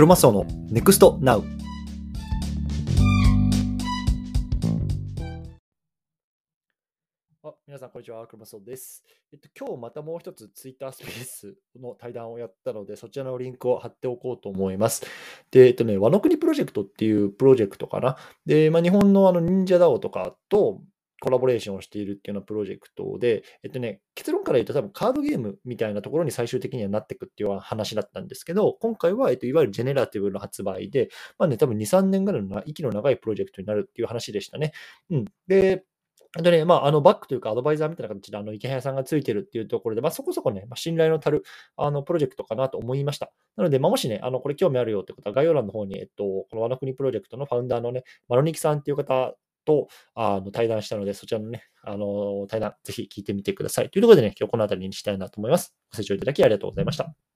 クロマスオの NEXT NOW あ皆さん、こんにちは。クロマスオです。えっと、今日またもう一つツイッタースペースの対談をやったので、そちらのリンクを貼っておこうと思います。で、えっとね、ワノ国プロジェクトっていうプロジェクトかな。で、まあ、日本のあの忍者 DAO とかとコラボレーションをしているっていうようなプロジェクトで、えっとね、結論から言うと多分カードゲームみたいなところに最終的にはなっていくっていう話だったんですけど、今回は、えっと、いわゆるジェネラティブの発売で、まあね、多分2、3年ぐらいの息の長いプロジェクトになるっていう話でしたね。うん。で、あとね、まあ、あのバックというかアドバイザーみたいな形で、あの池早さんがついてるっていうところで、まあ、そこそこね、まあ、信頼の足るあのプロジェクトかなと思いました。なので、まあ、もしね、あのこれ興味あるよってことは、概要欄の方に、えっと、このワノ国プロジェクトのファウンダーのね、マロニキさんっていう方とあの対談したので、そちらのね、あの対談、ぜひ聞いてみてください。というところでね、今日この辺りにしたいなと思います。ご清聴いただきありがとうございました。